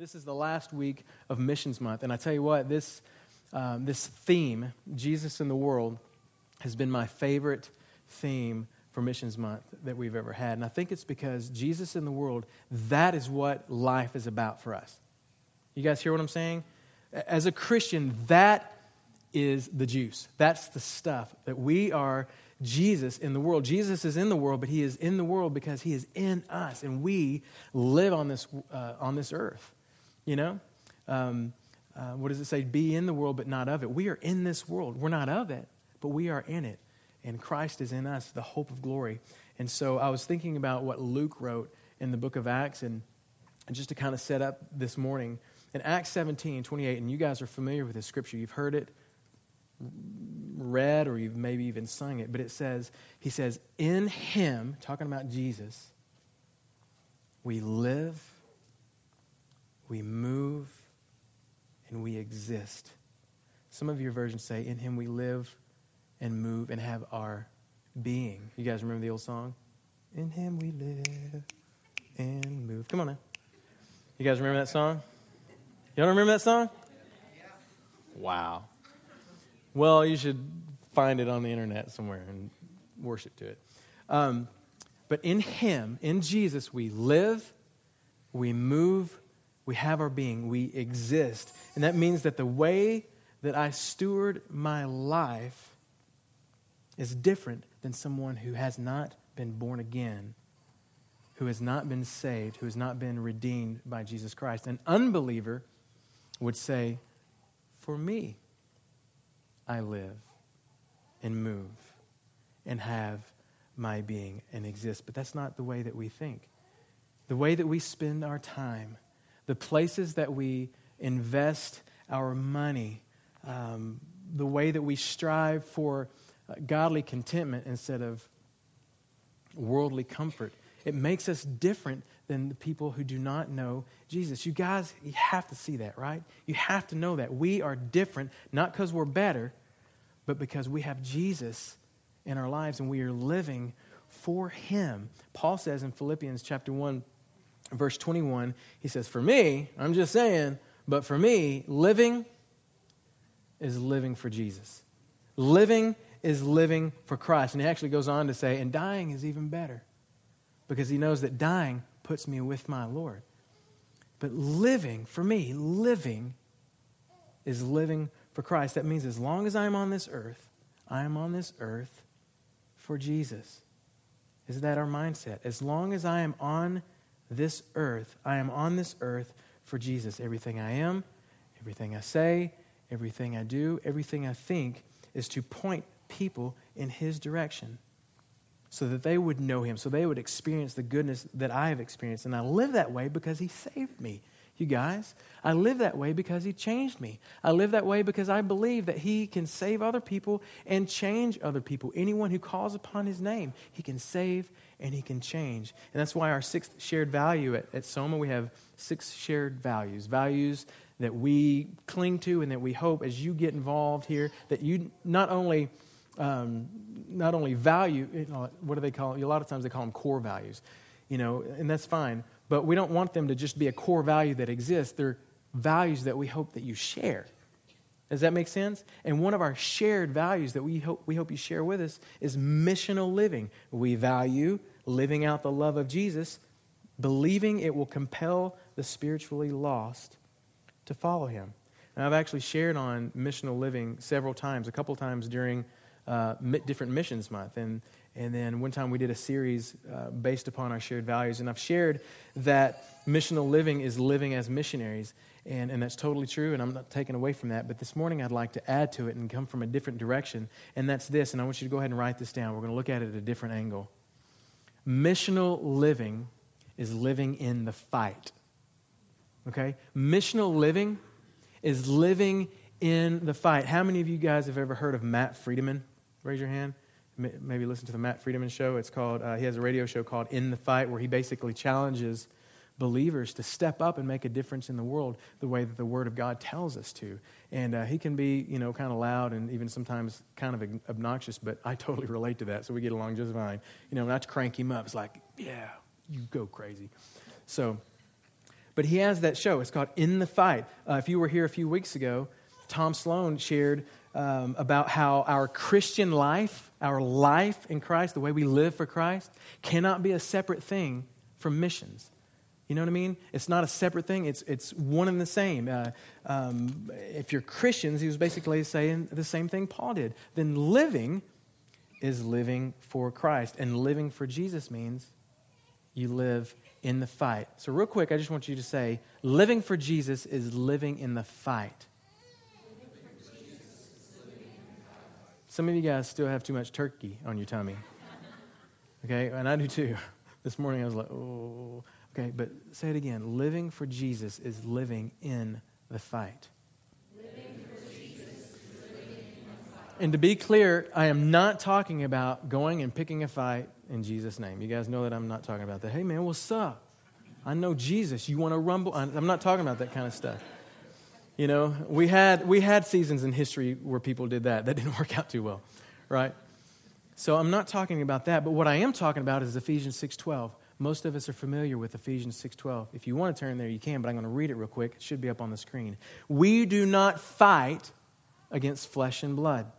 This is the last week of Missions Month. And I tell you what, this, um, this theme, Jesus in the World, has been my favorite theme for Missions Month that we've ever had. And I think it's because Jesus in the world, that is what life is about for us. You guys hear what I'm saying? As a Christian, that is the juice. That's the stuff that we are Jesus in the world. Jesus is in the world, but he is in the world because he is in us, and we live on this, uh, on this earth. You know? Um, uh, what does it say? Be in the world, but not of it. We are in this world. We're not of it, but we are in it. And Christ is in us, the hope of glory. And so I was thinking about what Luke wrote in the book of Acts, and, just to kind of set up this morning, in Acts 17, 28, and you guys are familiar with this scripture. You've heard it read or you've maybe even sung it, but it says, He says, In Him, talking about Jesus, we live, we move, and we exist. Some of your versions say, In Him we live and move and have our being. You guys remember the old song? In Him we live and move. Come on now. You guys remember that song? You don't remember that song? Wow. Well, you should find it on the internet somewhere and worship to it. Um, but in Him, in Jesus, we live, we move, we have our being, we exist. And that means that the way that I steward my life is different than someone who has not been born again, who has not been saved, who has not been redeemed by Jesus Christ. An unbeliever would say, For me, I live and move and have my being and exist. But that's not the way that we think. The way that we spend our time, the places that we invest our money, um, the way that we strive for uh, godly contentment instead of worldly comfort, it makes us different than the people who do not know Jesus. You guys, you have to see that, right? You have to know that. We are different, not because we're better, but because we have Jesus in our lives and we are living for him. Paul says in Philippians chapter 1 verse 21, he says, "For me, I'm just saying, but for me, living is living for Jesus. Living is living for Christ." And he actually goes on to say, "And dying is even better." Because he knows that dying puts me with my Lord. But living, for me, living is living for Christ. That means as long as I'm on this earth, I am on this earth for Jesus. Is that our mindset? As long as I am on this earth, I am on this earth for Jesus. Everything I am, everything I say, everything I do, everything I think is to point people in His direction so that they would know Him, so they would experience the goodness that I have experienced. And I live that way because He saved me you guys. I live that way because He changed me. I live that way because I believe that He can save other people and change other people. Anyone who calls upon His name, He can save and He can change. And that's why our sixth shared value at, at Soma, we have six shared values. Values that we cling to and that we hope as you get involved here, that you not only. Um, not only value, you know, what do they call? A lot of times they call them core values, you know, and that's fine but we don't want them to just be a core value that exists. They're values that we hope that you share. Does that make sense? And one of our shared values that we hope, we hope you share with us is missional living. We value living out the love of Jesus, believing it will compel the spiritually lost to follow him. And I've actually shared on missional living several times, a couple times during uh, different missions month. And and then one time we did a series uh, based upon our shared values. And I've shared that missional living is living as missionaries. And, and that's totally true, and I'm not taking away from that. But this morning I'd like to add to it and come from a different direction. And that's this, and I want you to go ahead and write this down. We're going to look at it at a different angle. Missional living is living in the fight. Okay? Missional living is living in the fight. How many of you guys have ever heard of Matt Friedeman? Raise your hand maybe listen to the Matt Friedeman show. It's called, uh, he has a radio show called In the Fight, where he basically challenges believers to step up and make a difference in the world the way that the Word of God tells us to. And uh, he can be, you know, kind of loud and even sometimes kind of obnoxious, but I totally relate to that, so we get along just fine. You know, not to crank him up. It's like, yeah, you go crazy. So, But he has that show. It's called In the Fight. Uh, if you were here a few weeks ago, Tom Sloan shared um, about how our Christian life, our life in Christ, the way we live for Christ, cannot be a separate thing from missions. You know what I mean? It's not a separate thing, it's, it's one and the same. Uh, um, if you're Christians, he was basically saying the same thing Paul did. Then living is living for Christ, and living for Jesus means you live in the fight. So, real quick, I just want you to say living for Jesus is living in the fight. Some of you guys still have too much turkey on your tummy. Okay, and I do too. This morning I was like, oh. Okay, but say it again. Living for Jesus is living in the fight. And to be clear, I am not talking about going and picking a fight in Jesus' name. You guys know that I'm not talking about that. Hey, man, what's up? I know Jesus. You want to rumble? I'm not talking about that kind of stuff. You know, we had, we had seasons in history where people did that. That didn't work out too well, right? So I'm not talking about that. But what I am talking about is Ephesians 6.12. Most of us are familiar with Ephesians 6:12. If you want to turn there, you can, but I'm going to read it real quick. It should be up on the screen. We do not fight against flesh and blood.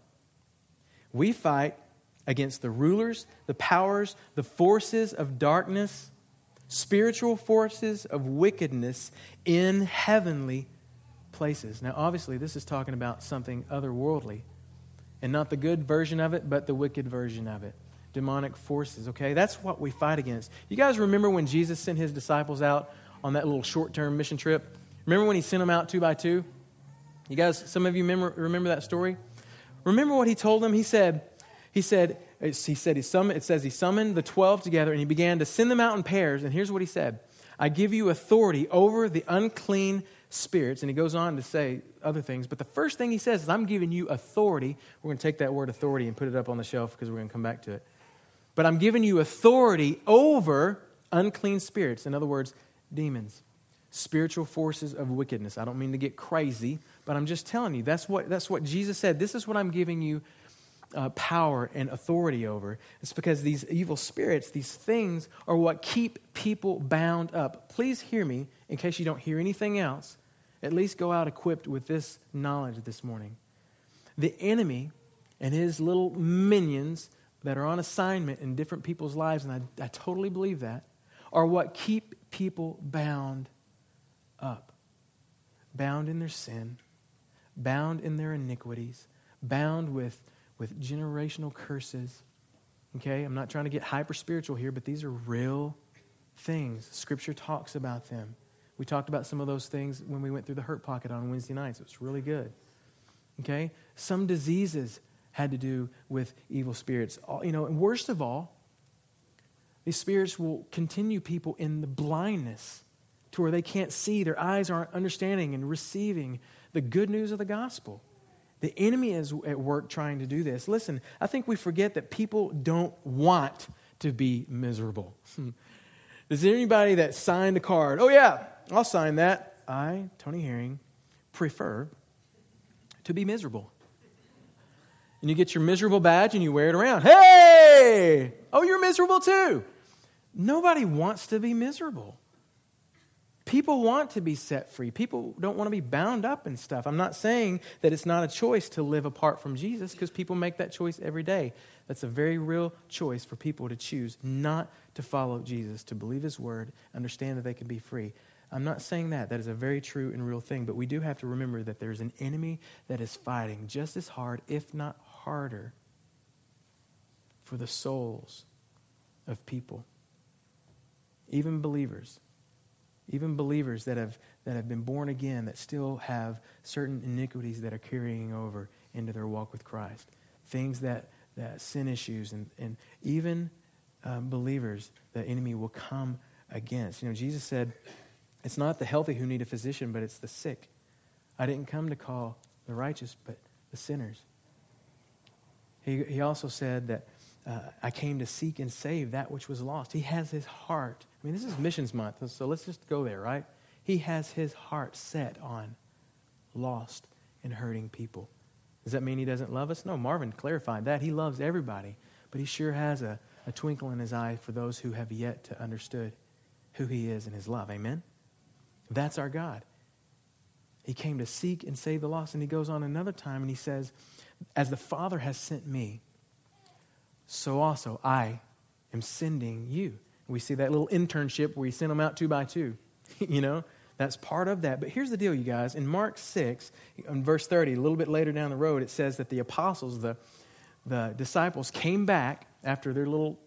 We fight against the rulers, the powers, the forces of darkness, spiritual forces of wickedness in heavenly places. Now, obviously, this is talking about something otherworldly, and not the good version of it, but the wicked version of it. Demonic forces, okay? That's what we fight against. You guys remember when Jesus sent his disciples out on that little short term mission trip? Remember when he sent them out two by two? You guys, some of you remember, remember that story? Remember what he told them? He said, he said, he said he summoned, it says he summoned the 12 together and he began to send them out in pairs. And here's what he said I give you authority over the unclean spirits. And he goes on to say other things. But the first thing he says is, I'm giving you authority. We're going to take that word authority and put it up on the shelf because we're going to come back to it. But I'm giving you authority over unclean spirits. In other words, demons, spiritual forces of wickedness. I don't mean to get crazy, but I'm just telling you that's what, that's what Jesus said. This is what I'm giving you uh, power and authority over. It's because these evil spirits, these things, are what keep people bound up. Please hear me in case you don't hear anything else. At least go out equipped with this knowledge this morning. The enemy and his little minions that are on assignment in different people's lives, and I, I totally believe that, are what keep people bound up. Bound in their sin, bound in their iniquities, bound with with generational curses. Okay? I'm not trying to get hyper spiritual here, but these are real things. Scripture talks about them. We talked about some of those things when we went through the hurt pocket on Wednesday nights. It was really good. Okay? Some diseases had to do with evil spirits. You know, and worst of all, these spirits will continue people in the blindness to where they can't see, their eyes aren't understanding and receiving the good news of the gospel. The enemy is at work trying to do this. Listen, I think we forget that people don't want to be miserable. Is there anybody that signed a card? Oh, yeah, I'll sign that. I, Tony Herring, prefer to be miserable. And you get your miserable badge and you wear it around. Hey! Oh, you're miserable too. Nobody wants to be miserable. People want to be set free. People don't want to be bound up and stuff. I'm not saying that it's not a choice to live apart from Jesus because people make that choice every day. That's a very real choice for people to choose not to follow Jesus, to believe his word, understand that they can be free. I'm not saying that. That is a very true and real thing. But we do have to remember that there's an enemy that is fighting just as hard, if not harder, for the souls of people, even believers even believers that have, that have been born again, that still have certain iniquities that are carrying over into their walk with Christ. Things that, that sin issues, and, and even um, believers, the enemy will come against. You know, Jesus said, It's not the healthy who need a physician, but it's the sick. I didn't come to call the righteous, but the sinners. He, he also said that uh, I came to seek and save that which was lost. He has his heart I mean, this is missions month, so let's just go there, right? He has his heart set on lost and hurting people. Does that mean he doesn't love us? No, Marvin clarified that. He loves everybody, but he sure has a, a twinkle in his eye for those who have yet to understood who he is and his love. Amen? That's our God. He came to seek and save the lost. And he goes on another time and he says, As the Father has sent me, so also I am sending you. We see that little internship where he sent them out two by two. you know, that's part of that. But here's the deal, you guys. In Mark 6, in verse 30, a little bit later down the road, it says that the apostles, the, the disciples, came back after their little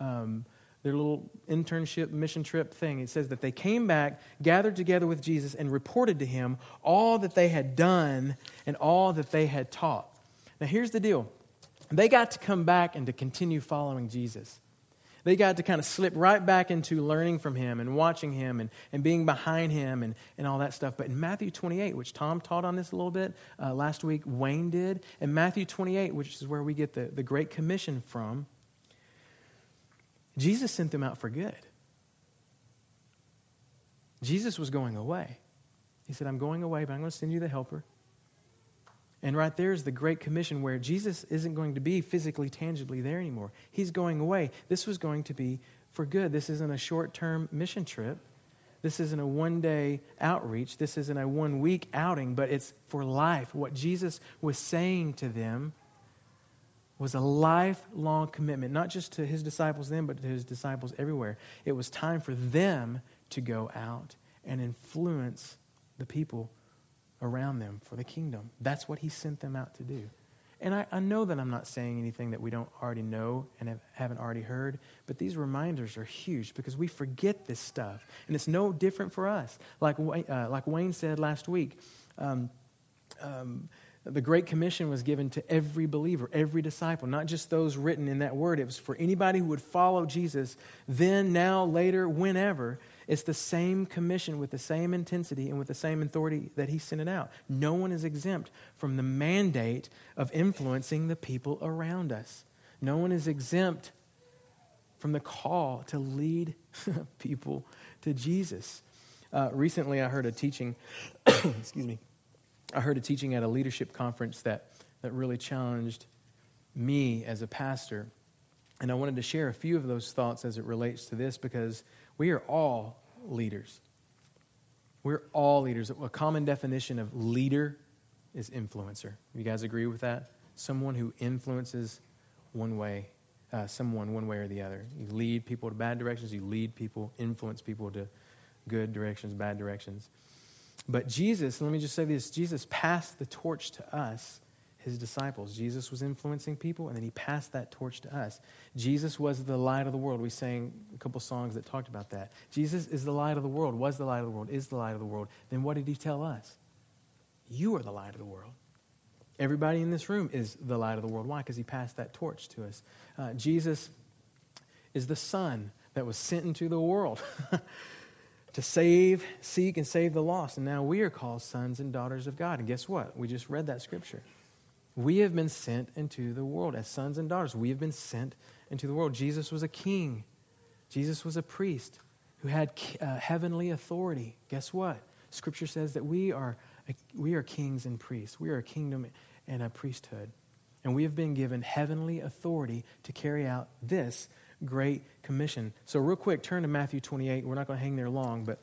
um, their little internship mission trip thing. It says that they came back, gathered together with Jesus, and reported to him all that they had done and all that they had taught. Now, here's the deal they got to come back and to continue following Jesus. They got to kind of slip right back into learning from him and watching him and, and being behind him and, and all that stuff. But in Matthew 28, which Tom taught on this a little bit uh, last week, Wayne did, in Matthew 28, which is where we get the, the Great Commission from, Jesus sent them out for good. Jesus was going away. He said, I'm going away, but I'm going to send you the helper. And right there is the Great Commission where Jesus isn't going to be physically, tangibly there anymore. He's going away. This was going to be for good. This isn't a short term mission trip. This isn't a one day outreach. This isn't a one week outing, but it's for life. What Jesus was saying to them was a lifelong commitment, not just to his disciples then, but to his disciples everywhere. It was time for them to go out and influence the people around them for the kingdom. That's what he sent them out to do. And I, I know that I'm not saying anything that we don't already know and have, haven't already heard, but these reminders are huge because we forget this stuff. And it's no different for us. Like, uh, like Wayne said last week, um, um, the Great Commission was given to every believer, every disciple, not just those written in that word. It was for anybody who would follow Jesus then, now, later, whenever. It's the same commission with the same intensity and with the same authority that he sent it out. No one is exempt from the mandate of influencing the people around us. No one is exempt from the call to lead people to Jesus. Uh, recently, I heard a teaching, excuse me, I heard a teaching at a leadership conference that, that really challenged me as a pastor. And I wanted to share a few of those thoughts as it relates to this because we are all leaders. We're all leaders. A common definition of leader is influencer. You guys agree with that? Someone who influences one way, uh, someone one way or the other. You lead people to bad directions, you lead people, influence people to good directions, bad directions. But Jesus, let me just say this Jesus passed the torch to us, his disciples. Jesus was influencing people, and then he passed that torch to us. Jesus was the light of the world. We sang a couple songs that talked about that. Jesus is the light of the world, was the light of the world, is the light of the world. Then what did he tell us? You are the light of the world. Everybody in this room is the light of the world. Why? Because he passed that torch to us. Uh, Jesus is the Son that was sent into the world. to save, seek, and save the lost. And now we are called sons and daughters of God. And guess what? We just read that scripture. We have been sent into the world as sons and daughters. We have been sent into the world. Jesus was a king, Jesus was a priest who had uh, heavenly authority. Guess what? Scripture says that we are, we are kings and priests, we are a kingdom and a priesthood. And we have been given heavenly authority to carry out this Great Commission. So, real quick, turn to Matthew 28. We're not going to hang there long, but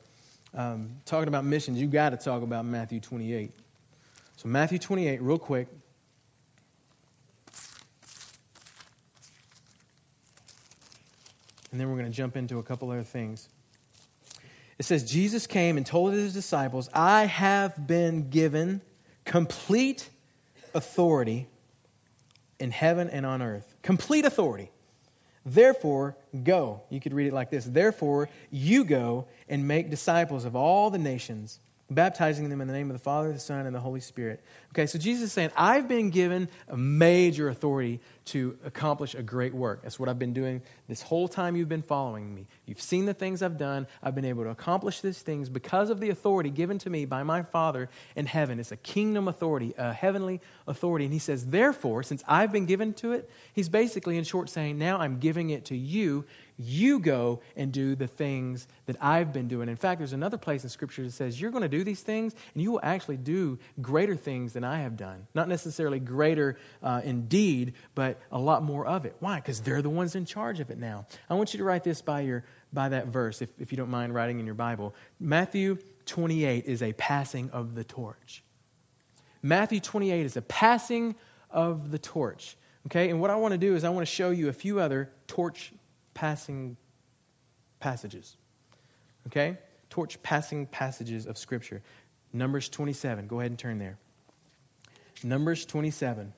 um, talking about missions, you got to talk about Matthew 28. So, Matthew 28, real quick. And then we're going to jump into a couple other things. It says, Jesus came and told his disciples, I have been given complete authority in heaven and on earth. Complete authority. Therefore, go. You could read it like this Therefore, you go and make disciples of all the nations baptizing them in the name of the Father, the Son, and the Holy Spirit. Okay, so Jesus is saying, I've been given a major authority to accomplish a great work. That's what I've been doing this whole time you've been following me. You've seen the things I've done. I've been able to accomplish these things because of the authority given to me by my Father in heaven. It's a kingdom authority, a heavenly authority. And he says, therefore, since I've been given to it, he's basically, in short, saying, now I'm giving it to you you go and do the things that I've been doing. In fact, there's another place in Scripture that says, You're going to do these things, and you will actually do greater things than I have done. Not necessarily greater uh, in deed, but a lot more of it. Why? Because they're the ones in charge of it now. I want you to write this by, your, by that verse, if, if you don't mind writing in your Bible. Matthew 28 is a passing of the torch. Matthew 28 is a passing of the torch. Okay, and what I want to do is I want to show you a few other torch passing passages. Okay? Torch passing passages of Scripture. Numbers 27. Go ahead and turn there. Numbers 27.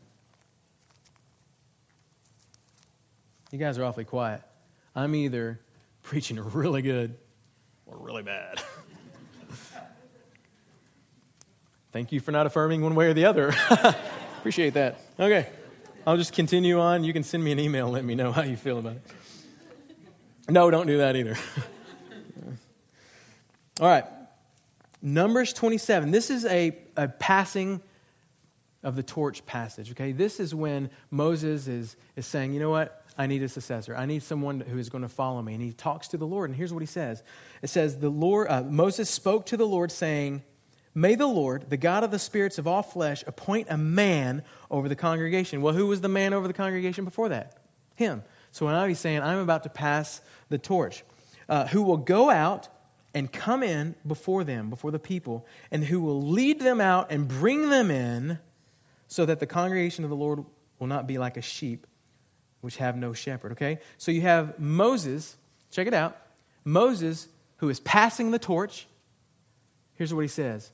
You guys are awfully quiet. I'm either preaching really good or really bad. Thank you for not affirming one way or the other. Appreciate that. Okay. I'll just continue on. You can send me an email and let me know how you feel about it. No, don't do that either. All right. Numbers 27. This is a, a passing of the torch passage, okay? This is when Moses is, is saying, you know what? I need a successor. I need someone who is going to follow me. And he talks to the Lord, and here's what he says. It says, the Lord, uh, Moses spoke to the Lord, saying, May the Lord, the God of the spirits of all flesh, appoint a man over the congregation. Well, who was the man over the congregation before that? Him. So now he's saying, I'm about to pass the torch. Uh, who will go out and come in before them, before the people, and who will lead them out and bring them in, so that the congregation of the Lord will not be like a sheep which have no shepherd. Okay? So you have Moses, check it out. Moses, who is passing the torch. Here's what he says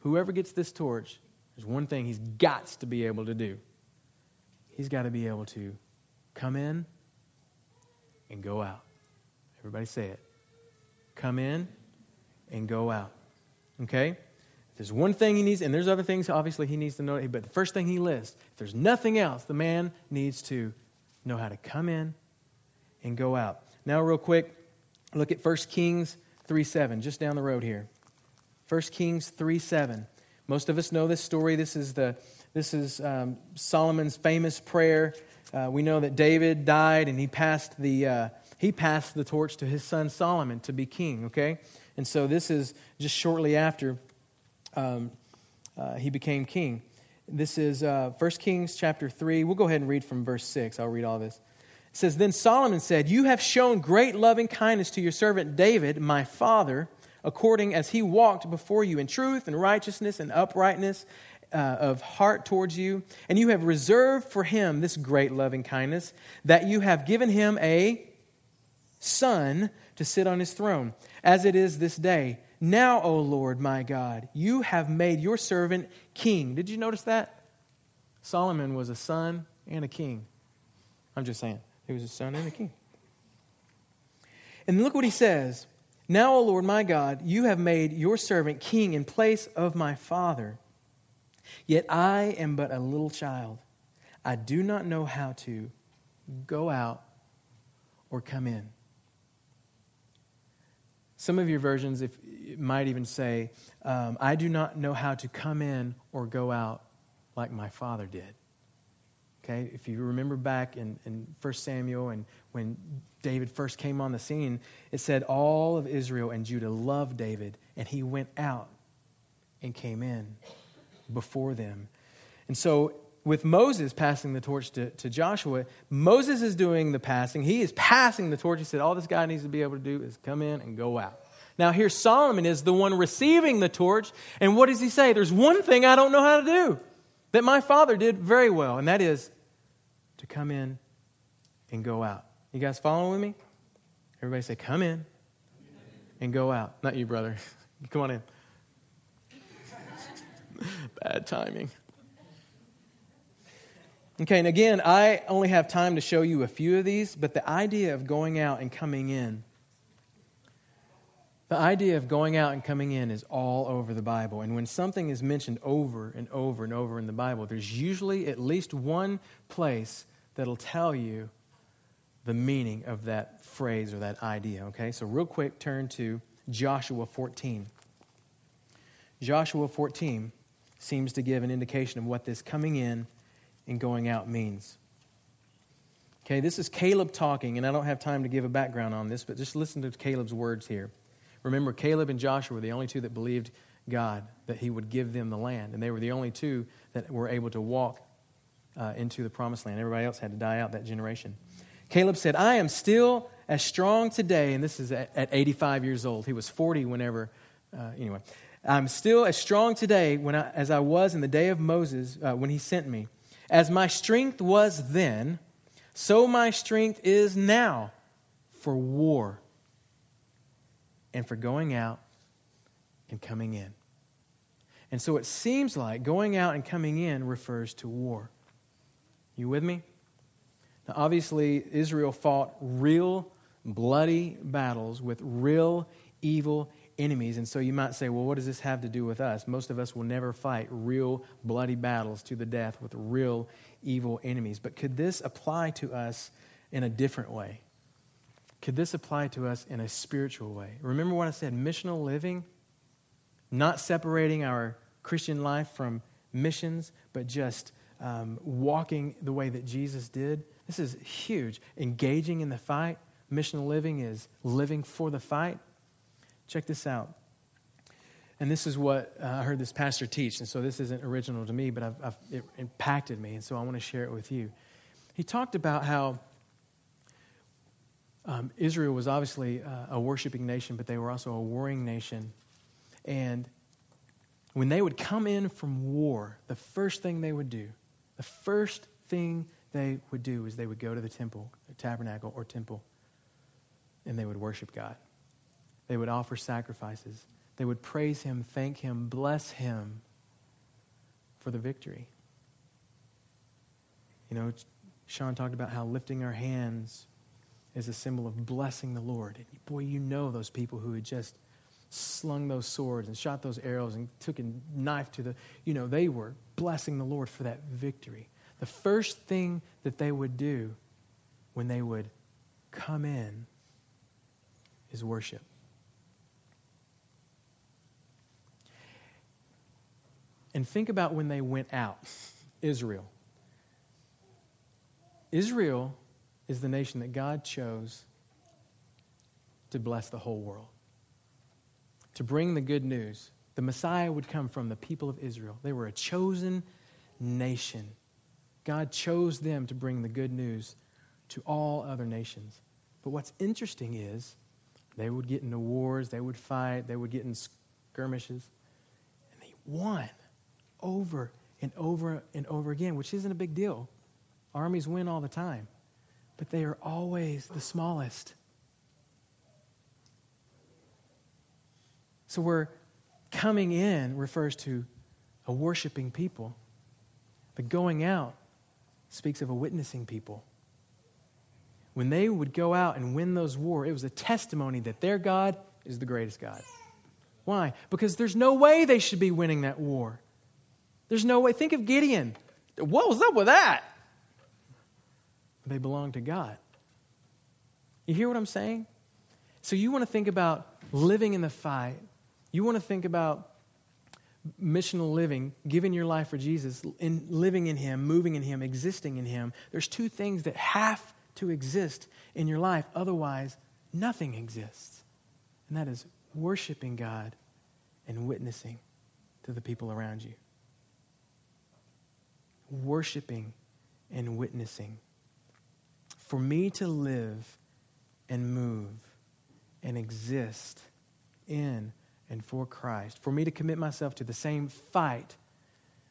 Whoever gets this torch, there's one thing he's got to be able to do. He's got to be able to come in and go out. Everybody say it. Come in and go out. Okay? If there's one thing he needs, and there's other things obviously he needs to know, but the first thing he lists, if there's nothing else, the man needs to know how to come in and go out. Now, real quick, look at 1 Kings 3 7, just down the road here. 1 Kings 3 7. Most of us know this story. This is, the, this is um, Solomon's famous prayer. Uh, we know that David died and he passed, the, uh, he passed the torch to his son Solomon to be king, okay? And so this is just shortly after um, uh, he became king. This is uh, 1 Kings chapter 3. We'll go ahead and read from verse 6. I'll read all this. It says, Then Solomon said, You have shown great loving kindness to your servant David, my father, according as he walked before you in truth and righteousness and uprightness uh, of heart towards you. And you have reserved for him this great loving kindness, that you have given him a son to sit on his throne, as it is this day. Now, O Lord my God, you have made your servant king. Did you notice that? Solomon was a son and a king. I'm just saying, he was a son and a king. And look what he says Now, O Lord my God, you have made your servant king in place of my father. Yet I am but a little child. I do not know how to go out or come in. Some of your versions if, might even say, um, I do not know how to come in or go out like my father did. Okay, if you remember back in, in 1 Samuel and when David first came on the scene, it said all of Israel and Judah loved David, and he went out and came in before them. And so, with Moses passing the torch to, to Joshua, Moses is doing the passing. He is passing the torch. He said, All this guy needs to be able to do is come in and go out. Now, here Solomon is the one receiving the torch. And what does he say? There's one thing I don't know how to do that my father did very well, and that is to come in and go out. You guys following with me? Everybody say, come in and go out. Not you, brother. Come on in. Bad timing. Okay, and again, I only have time to show you a few of these, but the idea of going out and coming in the idea of going out and coming in is all over the Bible. And when something is mentioned over and over and over in the Bible, there's usually at least one place that'll tell you the meaning of that phrase or that idea. Okay? So, real quick, turn to Joshua 14. Joshua 14 seems to give an indication of what this coming in and going out means. Okay, this is Caleb talking, and I don't have time to give a background on this, but just listen to Caleb's words here. Remember, Caleb and Joshua were the only two that believed God that he would give them the land, and they were the only two that were able to walk uh, into the promised land. Everybody else had to die out that generation. Caleb said, I am still as strong today, and this is at, at 85 years old. He was 40 whenever Uh, anyway, I'm still as strong today when I, as I was in the day of Moses uh, when he sent me. As my strength was then, so my strength is now for war and for going out and coming in. And so it seems like going out and coming in refers to war. You with me? Now, obviously, Israel fought real bloody battles with real evil enemies. And so you might say, well, what does this have to do with us? Most of us will never fight real bloody battles to the death with real evil enemies. But could this apply to us in a different way? Could this apply to us in a spiritual way? Remember what I said missional living, not separating our Christian life from missions, but just um, walking the way that Jesus did. This is huge. Engaging in the fight. Missional living is living for the fight. Check this out. And this is what uh, I heard this pastor teach. And so this isn't original to me, but I've, I've, it impacted me. And so I want to share it with you. He talked about how um, Israel was obviously uh, a worshiping nation, but they were also a warring nation. And when they would come in from war, the first thing they would do, the first thing they would do is they would go to the temple, the tabernacle or temple, and they would worship God. They would offer sacrifices. They would praise Him, thank Him, bless Him for the victory. You know, Sean talked about how lifting our hands is a symbol of blessing the Lord. And boy, you know those people who had just slung those swords and shot those arrows and took a knife to the, you know, they were blessing the Lord for that victory. The first thing that they would do when they would come in is worship. And think about when they went out Israel. Israel is the nation that God chose to bless the whole world, to bring the good news. The Messiah would come from the people of Israel. They were a chosen nation. God chose them to bring the good news to all other nations. But what's interesting is they would get into wars, they would fight, they would get in skirmishes, and they won over and over and over again, which isn't a big deal. Armies win all the time, but they are always the smallest. So we're coming in refers to a worshiping people. The going out speaks of a witnessing people. When they would go out and win those wars, it was a testimony that their God is the greatest God. Why? Because there's no way they should be winning that war. There's no way. Think of Gideon. What was up with that? They belong to God. You hear what I'm saying? So you want to think about living in the fight. You want to think about missional living, giving your life for Jesus, in living in Him, moving in Him, existing in Him. There's two things that have to exist in your life. Otherwise, nothing exists. And that is worshiping God and witnessing to the people around you worshiping and witnessing. For me to live and move and exist in and for Christ, for me to commit myself to the same fight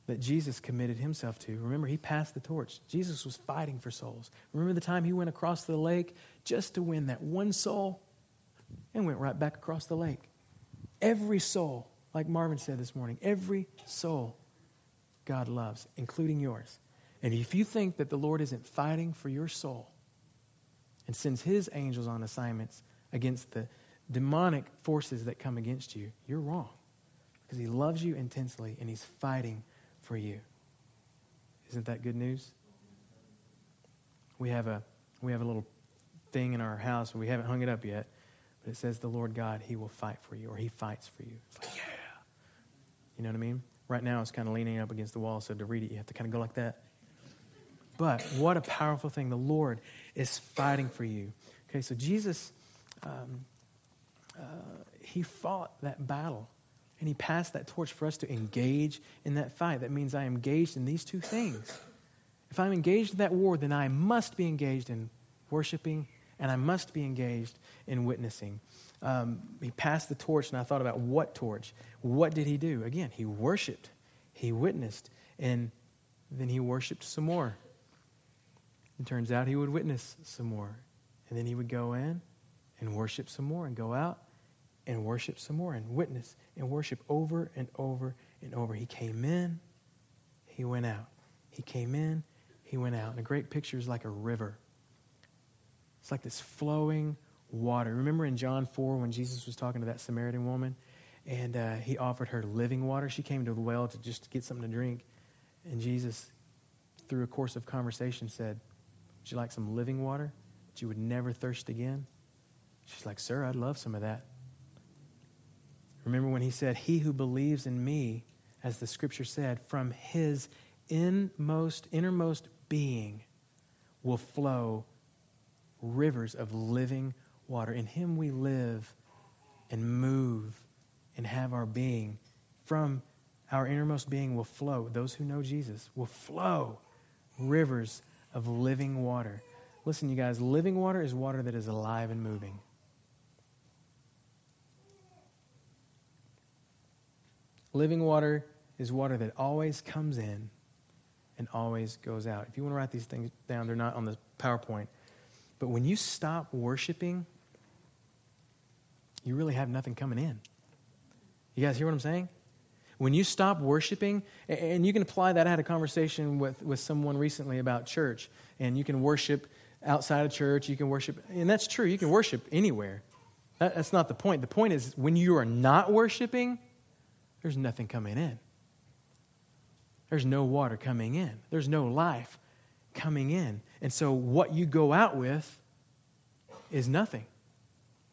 that Jesus committed himself to. Remember, he passed the torch. Jesus was fighting for souls. Remember the time he went across the lake just to win that one soul and went right back across the lake. Every soul, like Marvin said this morning, every soul God loves, including yours. And if you think that the Lord isn't fighting for your soul and sends his angels on assignments against the demonic forces that come against you, you're wrong. Because he loves you intensely and he's fighting for you. Isn't that good news? We have a, we have a little thing in our house, we haven't hung it up yet, but it says, The Lord God, he will fight for you, or he fights for you. It's like, yeah. You know what I mean? Right now, it's kind of leaning up against the wall, so to read it, you have to kind of go like that. But what a powerful thing. The Lord is fighting for you. Okay, so Jesus, um, uh, he fought that battle and he passed that torch for us to engage in that fight. That means I am engaged in these two things. If I'm engaged in that war, then I must be engaged in worshiping and I must be engaged in witnessing. Um, he passed the torch, and I thought about what torch? What did he do? Again, he worshiped, he witnessed, and then he worshiped some more. It turns out he would witness some more. And then he would go in and worship some more and go out and worship some more and witness and worship over and over and over. He came in, he went out. He came in, he went out. And a great picture is like a river. It's like this flowing water. Remember in John 4 when Jesus was talking to that Samaritan woman and uh, he offered her living water? She came to the well to just get something to drink. And Jesus, through a course of conversation, said, Would you like some living water that you would never thirst again? She's like, Sir, I'd love some of that. Remember when he said, He who believes in me, as the scripture said, from his inmost, innermost being will flow rivers of living water. In him we live and move and have our being. From our innermost being will flow, those who know Jesus, will flow rivers of living water. Listen, you guys, living water is water that is alive and moving. Living water is water that always comes in and always goes out. If you want to write these things down, they're not on the PowerPoint. But when you stop worshiping, you really have nothing coming in. You guys hear what I'm saying? When you stop worshiping, and you can apply that. I had a conversation with, with someone recently about church, and you can worship outside of church, you can worship, and that's true, you can worship anywhere. That, that's not the point. The point is when you are not worshiping, there's nothing coming in. There's no water coming in, there's no life coming in. And so what you go out with is nothing.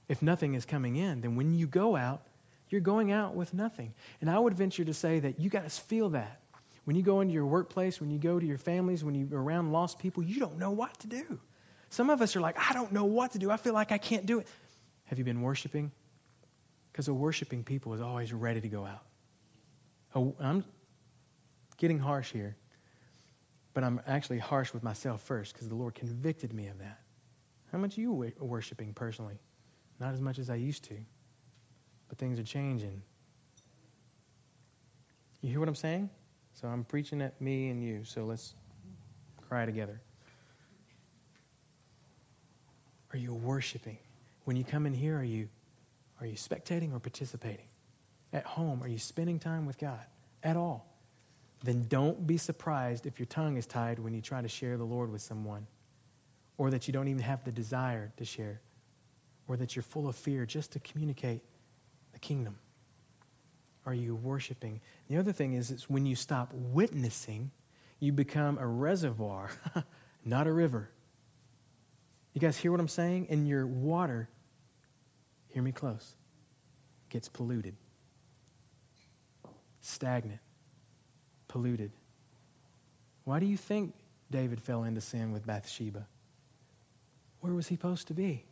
If nothing is coming in, then when you go out, you're going out with nothing. And I would venture to say that you guys feel that. When you go into your workplace, when you go to your families, when you're around lost people, you don't know what to do. Some of us are like, I don't know what to do. I feel like I can't do it. Have you been worshiping? Because a worshiping people is always ready to go out. I'm getting harsh here, but I'm actually harsh with myself first because the Lord convicted me of that. How much are you worshiping personally? Not as much as I used to but things are changing. You hear what I'm saying? So I'm preaching at me and you, so let's cry together. Are you worshiping? When you come in here, are you, are you spectating or participating? At home, are you spending time with God at all? Then don't be surprised if your tongue is tied when you try to share the Lord with someone, or that you don't even have the desire to share, or that you're full of fear just to communicate the kingdom? Are you worshiping? The other thing is, is when you stop witnessing, you become a reservoir, not a river. You guys hear what I'm saying? And your water, hear me close, gets polluted, stagnant, polluted. Why do you think David fell into sin with Bathsheba? Where was he supposed to be?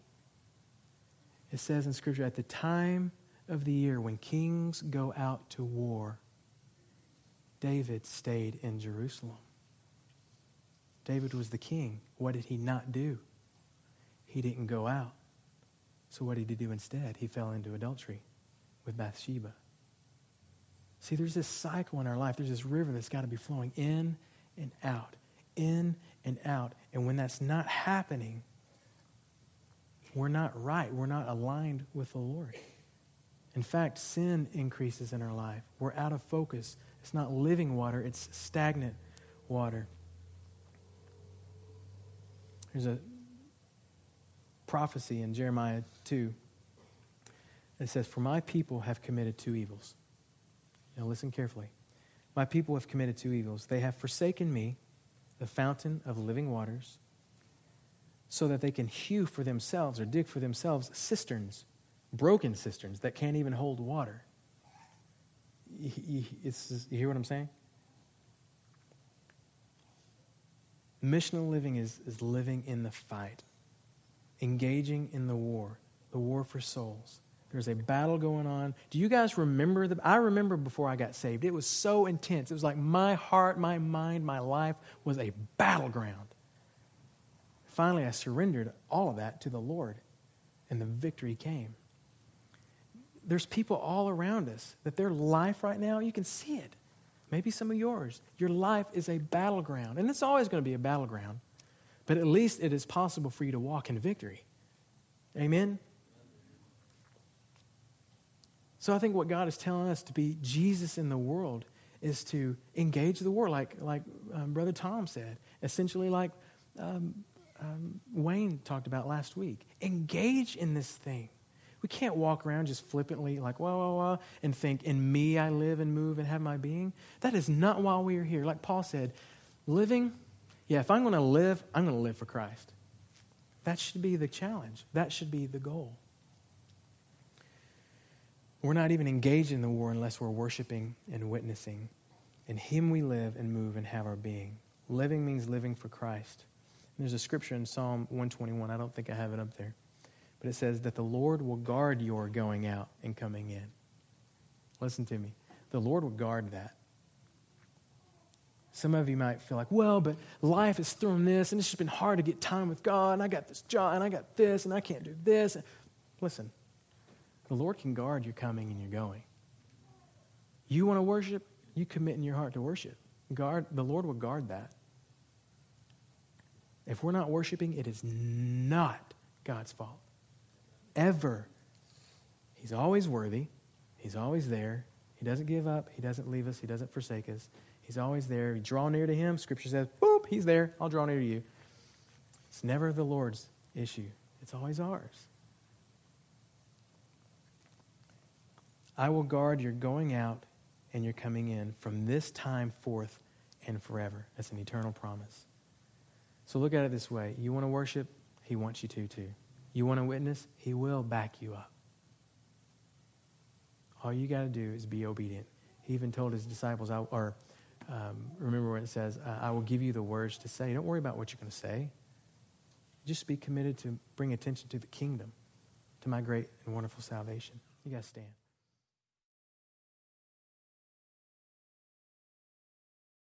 It says in Scripture, at the time of the year when kings go out to war, David stayed in Jerusalem. David was the king. What did he not do? He didn't go out. So what did he do instead? He fell into adultery with Bathsheba. See, there's this cycle in our life. There's this river that's got to be flowing in and out, in and out. And when that's not happening, we're not right. We're not aligned with the Lord. In fact, sin increases in our life. We're out of focus. It's not living water, it's stagnant water. There's a prophecy in Jeremiah 2 that says, For my people have committed two evils. Now listen carefully. My people have committed two evils. They have forsaken me, the fountain of living waters, so that they can hew for themselves or dig for themselves cisterns broken cisterns that can't even hold water. You, hear what I'm saying? Missional living is, is living in the fight, engaging in the war, the war for souls. There's a battle going on. Do you guys remember the I remember before I got saved. It was so intense. It was like my heart, my mind, my life was a battleground. Finally I surrendered all of that to the Lord and the victory came. there's people all around us that their life right now, you can see it. Maybe some of yours. Your life is a battleground. And it's always going to be a battleground. But at least it is possible for you to walk in victory. Amen? So I think what God is telling us to be Jesus in the world is to engage the war, like, like um, Brother Tom said, essentially, like um, um, Wayne talked about last week. Engage in this thing. We can't walk around just flippantly, like, whoa, whoa, whoa, and think, in me I live and move and have my being. That is not why we are here. Like Paul said, living, yeah, if I'm going to live, I'm going to live for Christ. That should be the challenge. That should be the goal. We're not even engaged in the war unless we're worshiping and witnessing. In Him we live and move and have our being. Living means living for Christ. There's a scripture in Psalm 121. I don't think I have it up there. But it says that the Lord will guard your going out and coming in. Listen to me. The Lord will guard that. Some of you might feel like, well, but life has thrown this, and it's just been hard to get time with God, and I got this job, and I got this, and I can't do this. Listen, the Lord can guard your coming and your going. You want to worship, you commit in your heart to worship. Guard, the Lord will guard that. If we're not worshiping, it is not God's fault. Ever. He's always worthy. He's always there. He doesn't give up. He doesn't leave us. He doesn't forsake us. He's always there. We draw near to him. Scripture says, boop, he's there. I'll draw near to you. It's never the Lord's issue, it's always ours. I will guard your going out and your coming in from this time forth and forever. That's an eternal promise. So look at it this way you want to worship, He wants you to too. You want to witness, He will back you up. All you got to do is be obedient. He even told His disciples, or um, remember when it says, I will give you the words to say. Don't worry about what you're going to say. Just be committed to bring attention to the kingdom, to my great and wonderful salvation. You guys stand.